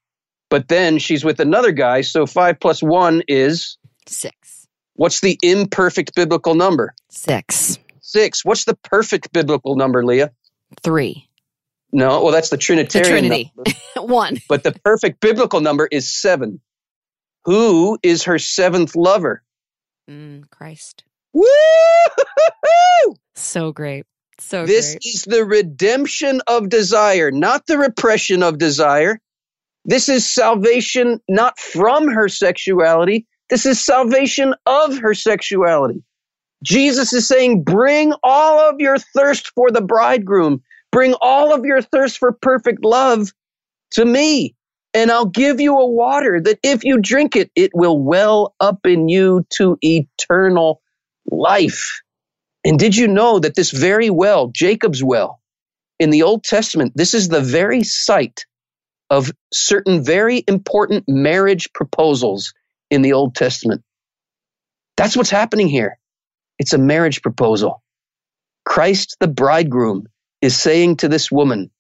S2: but then she's with another guy, so five plus one is
S1: six.
S2: What's the imperfect biblical number?
S1: Six.
S2: Six. What's the perfect biblical number, Leah?
S1: Three.
S2: No, well, that's the Trinitarian.
S1: The Trinity. One.
S2: But the perfect biblical number is seven. Who is her seventh lover?
S1: Mm, Christ.
S2: Woo!
S1: So great. So
S2: this
S1: great.
S2: is the redemption of desire, not the repression of desire. This is salvation not from her sexuality. This is salvation of her sexuality. Jesus is saying, bring all of your thirst for the bridegroom, bring all of your thirst for perfect love to me, and I'll give you a water that if you drink it, it will well up in you to eternal life. And did you know that this very well, Jacob's well, in the Old Testament, this is the very site of certain very important marriage proposals in the Old Testament. That's what's happening here. It's a marriage proposal. Christ, the bridegroom, is saying to this woman,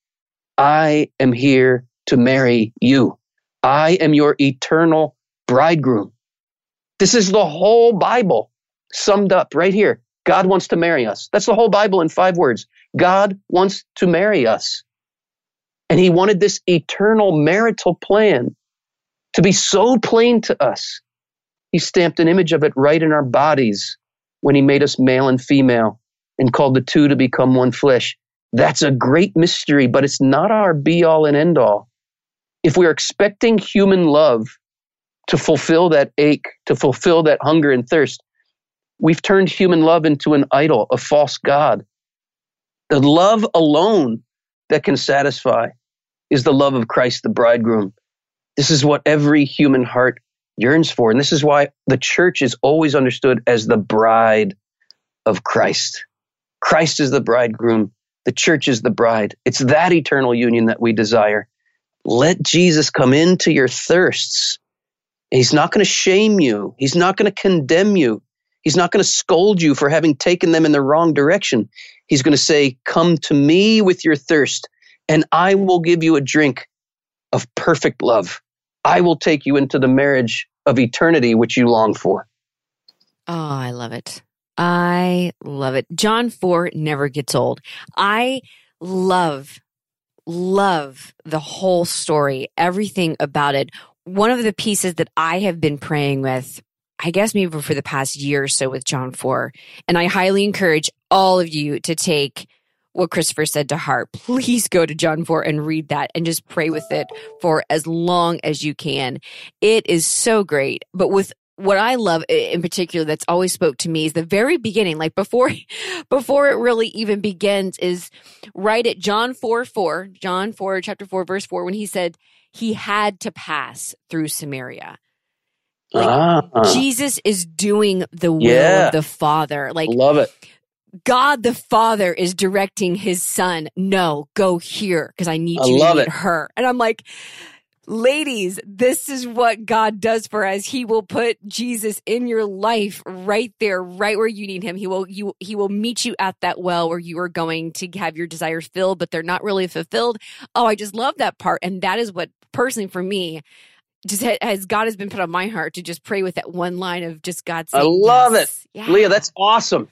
S2: I am here to marry you. I am your eternal bridegroom. This is the whole Bible summed up right here. God wants to marry us. That's the whole Bible in five words. God wants to marry us. And he wanted this eternal marital plan to be so plain to us. He stamped an image of it right in our bodies when he made us male and female and called the two to become one flesh. That's a great mystery, but it's not our be all and end all. If we're expecting human love to fulfill that ache, to fulfill that hunger and thirst, we've turned human love into an idol, a false God. The love alone that can satisfy is the love of Christ, the bridegroom. This is what every human heart yearns for. And this is why the church is always understood as the bride of Christ. Christ is the bridegroom. The church is the bride. It's that eternal union that we desire. Let Jesus come into your thirsts. He's not going to shame you. He's not going to condemn you. He's not going to scold you for having taken them in the wrong direction. He's going to say, Come to me with your thirst, and I will give you a drink of perfect love. I will take you into the marriage of eternity which you long for.
S1: Oh, I love it. I love it. John 4 never gets old. I love, love the whole story, everything about it. One of the pieces that I have been praying with, I guess maybe for the past year or so with John 4, and I highly encourage all of you to take what Christopher said to heart. Please go to John 4 and read that and just pray with it for as long as you can. It is so great. But with what I love in particular that's always spoke to me is the very beginning, like before, before it really even begins is right at John 4, 4, John 4, chapter 4, verse 4, when he said he had to pass through Samaria. Like
S2: Ah,
S1: Jesus is doing the will
S2: Yeah.
S1: of the Father. Like
S2: love it.
S1: God the Father is directing his son, no, go here because I need
S2: I
S1: you to meet
S2: it.
S1: her. And I'm like, ladies, this is what God does for us. He will put Jesus in your life right there, right where you need him. He will you he will meet you at that well where you are going to have your desires filled, but they're not really fulfilled. Oh, I just love that part. And that is what personally for me just has God has been put on my heart to just pray with that one line of just God
S2: I love
S1: yes. Yeah.
S2: Leah, that's awesome.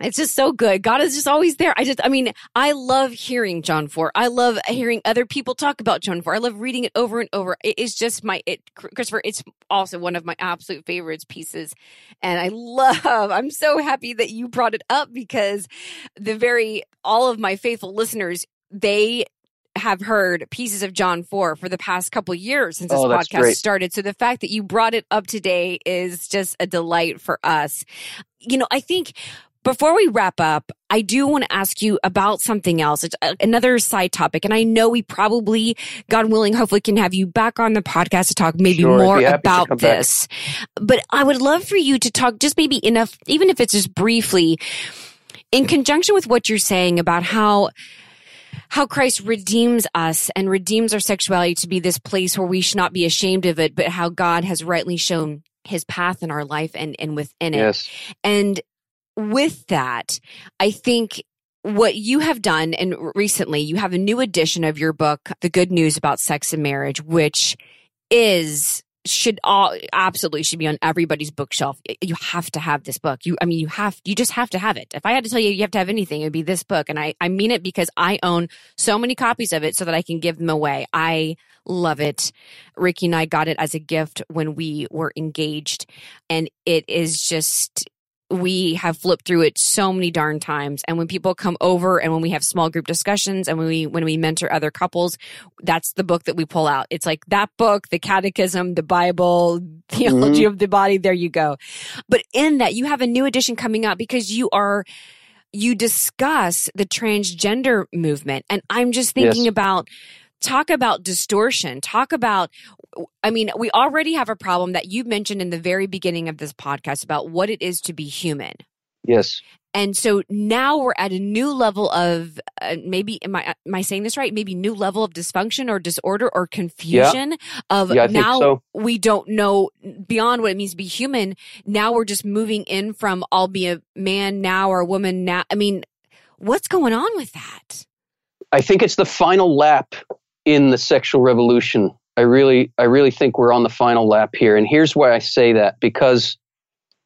S1: It's just so good. God is just always there. I just, I mean, I love hearing John 4. I love hearing other people talk about John 4. I love reading it over and over. It is just my, it, Christopher, it's also one of my absolute favorites pieces. And I love, I'm so happy that you brought it up because the very, all of my faithful listeners, they have heard pieces of John 4 for the past couple years since this
S2: Oh,
S1: podcast
S2: great.
S1: started. So the fact that you brought it up today is just a delight for us. You know, I think before we wrap up, I do want to ask you about something else. It's uh, another side topic. And I know we probably, God willing, hopefully can have you back on the podcast to talk maybe
S2: Sure,
S1: more
S2: be happy to
S1: about
S2: come back.
S1: this. But I would love for you to talk just maybe enough, even if it's just briefly, in conjunction with what you're saying about how how Christ redeems us and redeems our sexuality to be this place where we should not be ashamed of it, but how God has rightly shown his path in our life and, and within it.
S2: Yes.
S1: And with that, I think what you have done and recently you have a new edition of your book, The Good News About Sex and Marriage, which is should all absolutely should be on everybody's bookshelf. You have to have this book. You I mean you have you just have to have it. If I had to tell you you have to have anything, it would be this book. And I, I mean it because I own so many copies of it so that I can give them away. I love it. Ricky and I got it as a gift when we were engaged. And it is just we have flipped through it so many darn times. And when people come over and when we have small group discussions and when we when we mentor other couples that's the book that we pull out. It's like that book the catechism the bible theology mm-hmm. of the body. There you go. But in that you have a new edition coming out because you are you discuss the transgender movement. And i'm just thinking yes. about talk about distortion. Talk about I mean, we already have a problem that you mentioned in the very beginning of this podcast about what it is to be human.
S2: Yes.
S1: And so now we're at a new level of uh, maybe am I am I saying this right? Maybe new level of dysfunction or disorder or confusion yeah. of
S2: yeah,
S1: now
S2: so.
S1: we don't know beyond what it means to be human. Now we're just moving in from I'll be a man now or a woman now. I mean, what's going on with that?
S2: I think it's the final lap in the sexual revolution I really, I really think we're on the final lap here. And here's why I say that because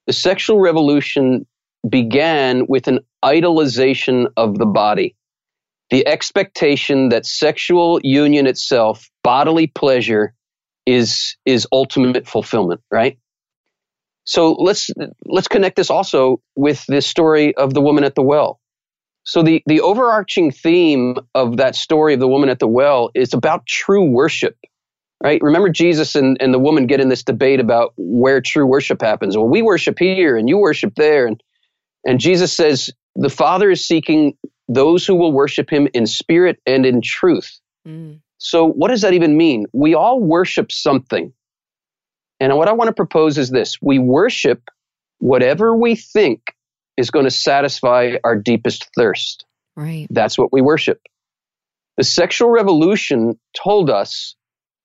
S2: the sexual revolution began with an idolization of the body. The expectation that sexual union itself, bodily pleasure, is is ultimate fulfillment, right? So let's let's connect this also with this story of the woman at the well. So the the overarching theme of that story of the woman at the well is about true worship right? Remember Jesus and, and the woman get in this debate about where true worship happens. Well, we worship here and you worship there. And, and Jesus says the Father is seeking those who will worship him in spirit and in truth. Mm. So, what does that even mean? We all worship something. And what I want to propose is this we worship whatever we think is going to satisfy our deepest thirst.
S1: Right.
S2: That's what we worship. The sexual revolution told us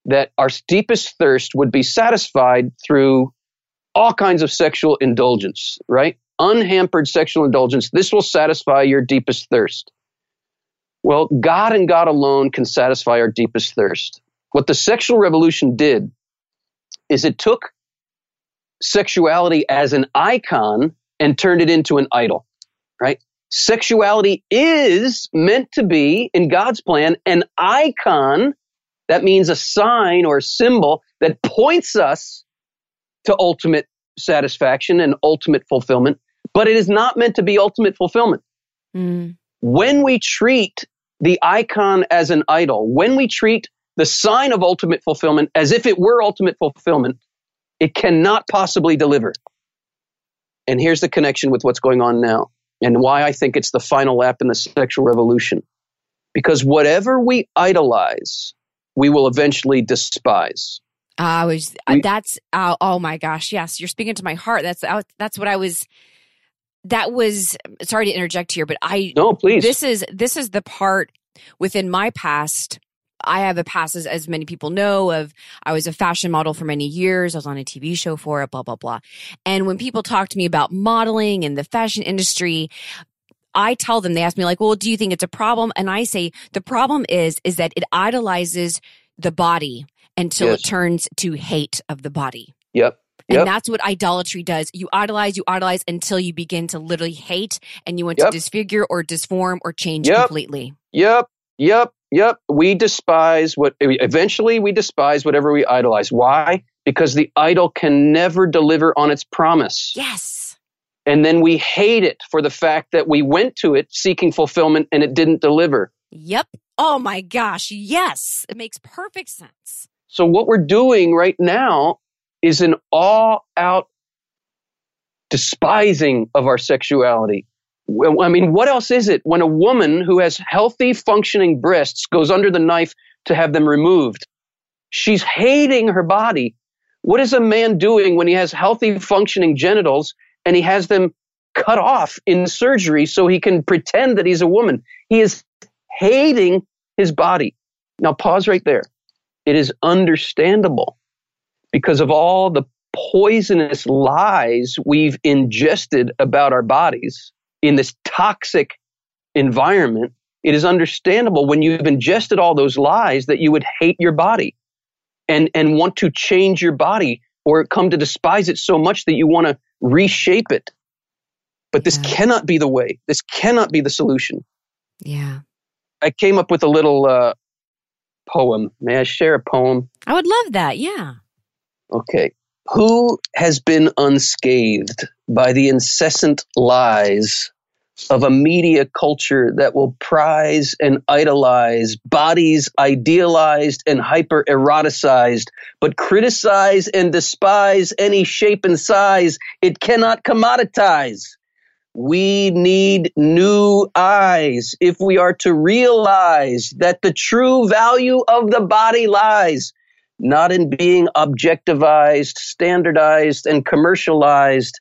S2: that our deepest thirst would be satisfied through all kinds of sexual indulgence, right? Unhampered sexual indulgence. This will satisfy your deepest thirst. Well, God and God alone can satisfy our deepest thirst. What the sexual revolution did is it took sexuality as an icon and turned it into an idol, right? Sexuality is meant to be, in God's plan, an icon that means a sign or a symbol that points us to ultimate satisfaction and ultimate fulfillment, but it is not meant to be ultimate fulfillment. Mm. When we treat the icon as an idol, when we treat the sign of ultimate fulfillment as if it were ultimate fulfillment, it cannot possibly deliver. And here's the connection with what's going on now and why I think it's the final lap in the sexual revolution. Because whatever we idolize, we will eventually despise.
S1: I was uh, we, that's uh, oh my gosh yes you're speaking to my heart. That's uh, that's what I was that was sorry to interject here but I
S2: no please.
S1: this is this is the part within my past. I have a past as, as many people know of I was a fashion model for many years. I was on a TV show for it blah blah blah. And when people talk to me about modeling and the fashion industry I tell them, they ask me like, well, do you think it's a problem? And I say, the problem is, is that it idolizes the body until yes. it turns to hate of the body.
S2: Yep.
S1: And that's what idolatry does. You idolize, you idolize until you begin to literally hate and you want yep. to disfigure or disform or change
S2: yep.
S1: completely.
S2: Yep. Yep. Yep. We despise what eventually we despise whatever we idolize. Why? Because the idol can never deliver on its promise.
S1: Yes.
S2: And then we hate it for the fact that we went to it seeking fulfillment and it didn't deliver.
S1: Yep. Oh my gosh. Yes. It makes perfect sense.
S2: So, what we're doing right now is an all out despising of our sexuality. I mean, what else is it when a woman who has healthy, functioning breasts goes under the knife to have them removed? She's hating her body. What is a man doing when he has healthy, functioning genitals and he has them cut off in surgery so he can pretend that he's a woman. He is hating his body. Now, pause right there. It is understandable because of all the poisonous lies we've ingested about our bodies in this toxic environment. It is understandable when you've ingested all those lies that you would hate your body and, and want to change your body or come to despise it so much that you want to reshape it. But this yeah. cannot be the way. This cannot be the solution.
S1: Yeah.
S2: I came up with a little uh, poem. May I share a poem?
S1: I would love that. Yeah.
S2: Okay. Who has been unscathed by the incessant lies of a media culture that will prize and idolize bodies idealized and hyper eroticized, but criticize and despise any shape and size it cannot commoditize? We need new eyes if we are to realize that the true value of the body lies not in being objectivized, standardized, and commercialized,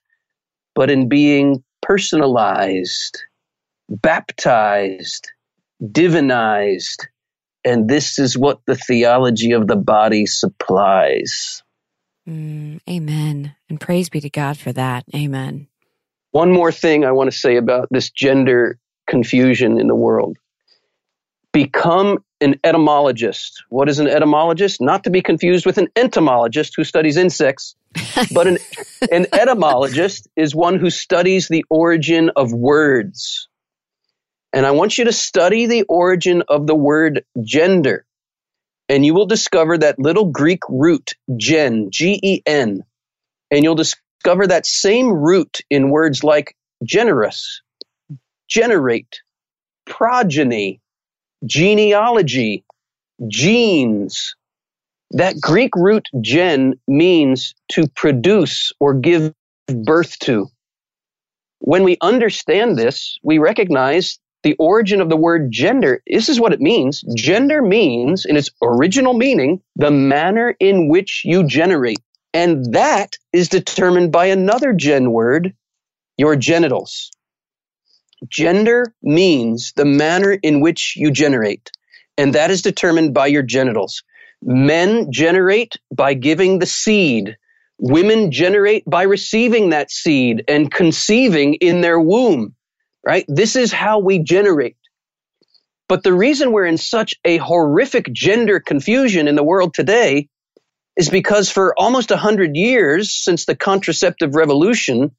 S2: but in being personalized, baptized, divinized. And this is what the theology of the body supplies.
S1: Mm, amen. And praise be to God for that. Amen.
S2: One more thing I want to say about this gender confusion in the world. Become an etymologist. What is an etymologist? Not to be confused with an entomologist who studies insects, but an, an etymologist is one who studies the origin of words. And I want you to study the origin of the word gender. And you will discover that little Greek root, gen, G E N. And you'll discover that same root in words like generous, generate, progeny, genealogy, genes. That Greek root gen means to produce or give birth to. When we understand this, we recognize the origin of the word gender. This is what it means. Gender means, in its original meaning, the manner in which you generate. And that is determined by another gen word, your genitals. Gender means the manner in which you generate, and that is determined by your genitals. Men generate by giving the seed. Women generate by receiving that seed and conceiving in their womb, right? This is how we generate. But the reason we're in such a horrific gender confusion in the world today is because for almost a hundred years since the contraceptive revolution,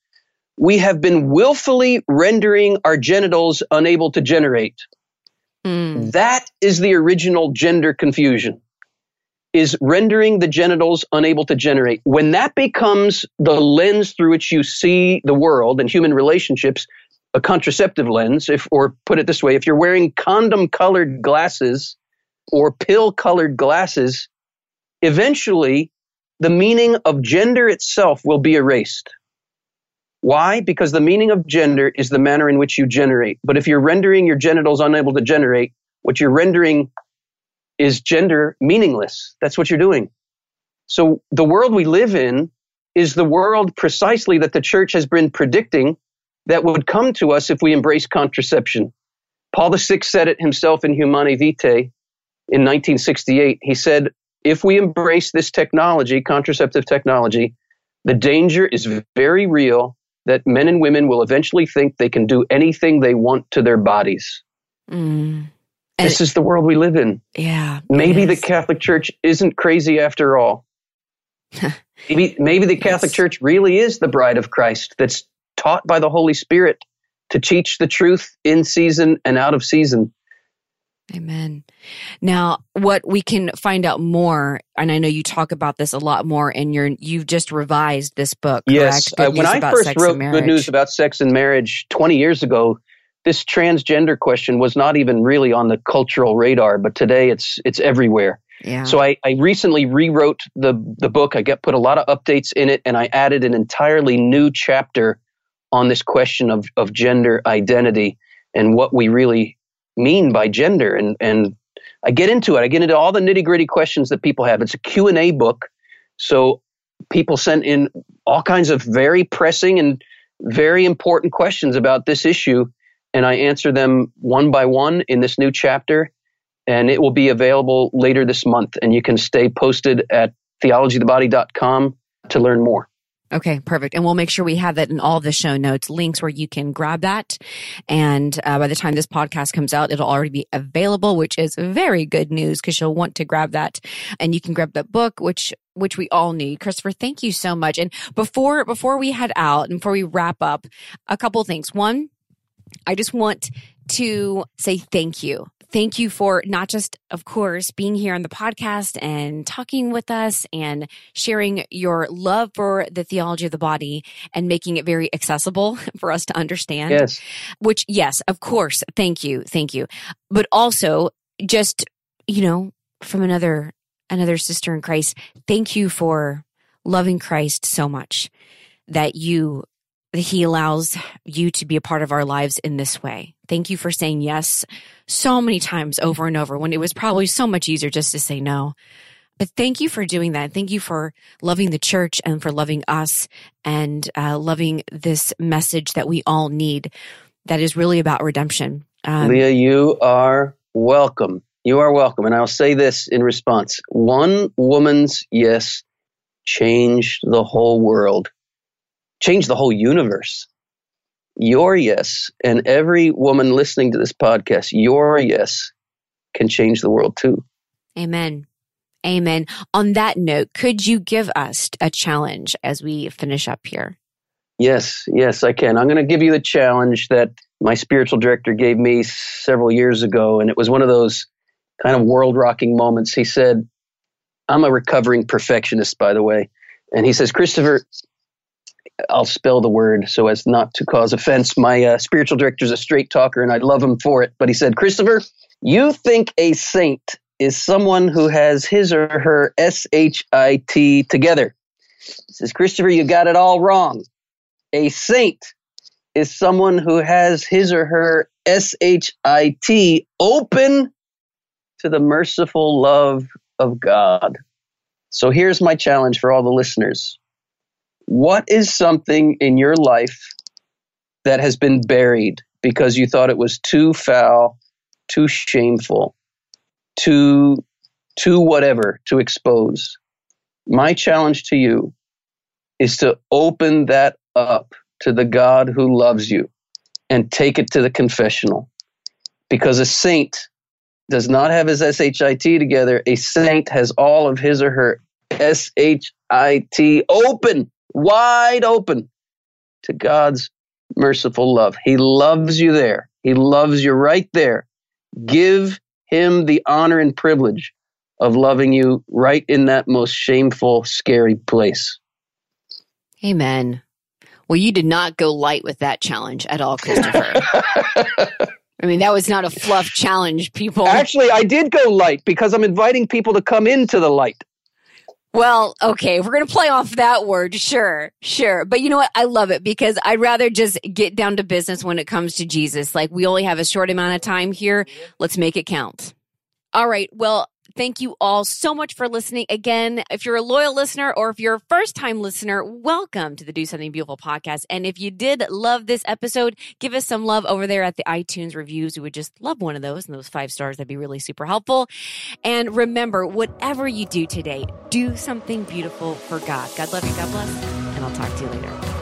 S2: we have been willfully rendering our genitals unable to generate. Mm. That is the original gender confusion is rendering the genitals unable to generate. When that becomes the lens through which you see the world and human relationships, a contraceptive lens, if or put it this way, if you're wearing condom colored glasses or pill colored glasses, eventually the meaning of gender itself will be erased. Why? Because the meaning of gender is the manner in which you generate. But if you're rendering your genitals unable to generate, what you're rendering is gender meaningless. That's what you're doing. So the world we live in is the world precisely that the church has been predicting that would come to us if we embrace contraception. Paul VI said it himself in Humanae Vitae in 1968. He said, if we embrace this technology, contraceptive technology, the danger is very real that men and women will eventually think they can do anything they want to their bodies. Mm. This is the world we live in.
S1: Yeah.
S2: Maybe the Catholic Church isn't crazy after all. maybe maybe the Catholic yes. Church really is the bride of Christ that's taught by the Holy Spirit to teach the truth in season and out of season.
S1: Amen. Now, what we can find out more, and I know you talk about this a lot more in your, you've just revised this book.
S2: Yes. Uh, when I first wrote Good News About Sex and Marriage 20 years ago, this transgender question was not even really on the cultural radar, but today it's, it's everywhere. Yeah. So I, I recently rewrote the, the book. I get put a lot of updates in it and I added an entirely new chapter on this question of, of gender identity and what we really mean by gender and and I get into it. I get into all the nitty gritty questions that people have. It's a Q and A book, so people sent in all kinds of very pressing and very important questions about this issue, and I answer them one by one in this new chapter. And it will be available later this month, and you can stay posted at theologythebody.com to learn more.
S1: Okay, perfect. And we'll make sure we have that in all the show notes, links where you can grab that. And uh, by the time this podcast comes out, it'll already be available, which is very good news because you'll want to grab that. And you can grab that book, which which we all need. Christopher, thank you so much. And before before we head out and before we wrap up, a couple things. One, I just want to say thank you. thank you for not just, of course, being here on the podcast and talking with us and sharing your love for the theology of the body and making it very accessible for us to understand.
S2: Yes.
S1: Which, yes, of course. Thank you. Thank you. But also just, you know, from another, another sister in Christ, thank you for loving Christ so much that you that he allows you to be a part of our lives in this way. Thank you for saying yes so many times over and over when it was probably so much easier just to say no. But thank you for doing that. Thank you for loving the church and for loving us and uh, loving this message that we all need that is really about redemption.
S2: Um, Leah, you are welcome. You are welcome. And I'll say this in response one woman's yes changed the whole world change the whole universe. Your yes, and every woman listening to this podcast, your yes can change the world too.
S1: Amen. Amen. On that note, could you give us a challenge as we finish up here?
S2: Yes, yes, I can. I'm going to give you the challenge that my spiritual director gave me several years ago. And it was one of those kind of world rocking moments. He said, I'm a recovering perfectionist, by the way. And he says, Christopher, I'll spell the word so as not to cause offense. My uh, spiritual director is a straight talker, and I love him for it. But he said, Christopher, you think a saint is someone who has his or her S H I T together. He says, Christopher, you got it all wrong. A saint is someone who has his or her S H I T open to the merciful love of God. So here's my challenge for all the listeners what is something in your life that has been buried because you thought it was too foul, too shameful, too too whatever to expose? My challenge to you is to open that up to the God who loves you and take it to the confessional. Because a saint does not have his SHIT together. A saint has all of his or her SHIT open wide open to God's merciful love. He loves you there. He loves you right there. Give him the honor and privilege of loving you right in that most shameful, scary place.
S1: Amen. Well, you did not go light with that challenge at all, Christopher. I mean, that was not a fluff challenge, people.
S2: Actually, I did go light because I'm inviting people to come into the light.
S1: Well, okay, we're going to play off that word. Sure, sure. But you know what? I love it because I'd rather just get down to business when it comes to Jesus. Like, we only have a short amount of time here. Let's make it count. All right. Well, Thank you all so much for listening. Again, if you're a loyal listener or if you're a first time listener, welcome to the Do Something Beautiful podcast. And if you did love this episode, give us some love over there at the iTunes reviews. We would just love one of those and those five stars. That'd be really super helpful. And remember, whatever you do today, do something beautiful for God. God love you. God bless. And I'll talk to you later.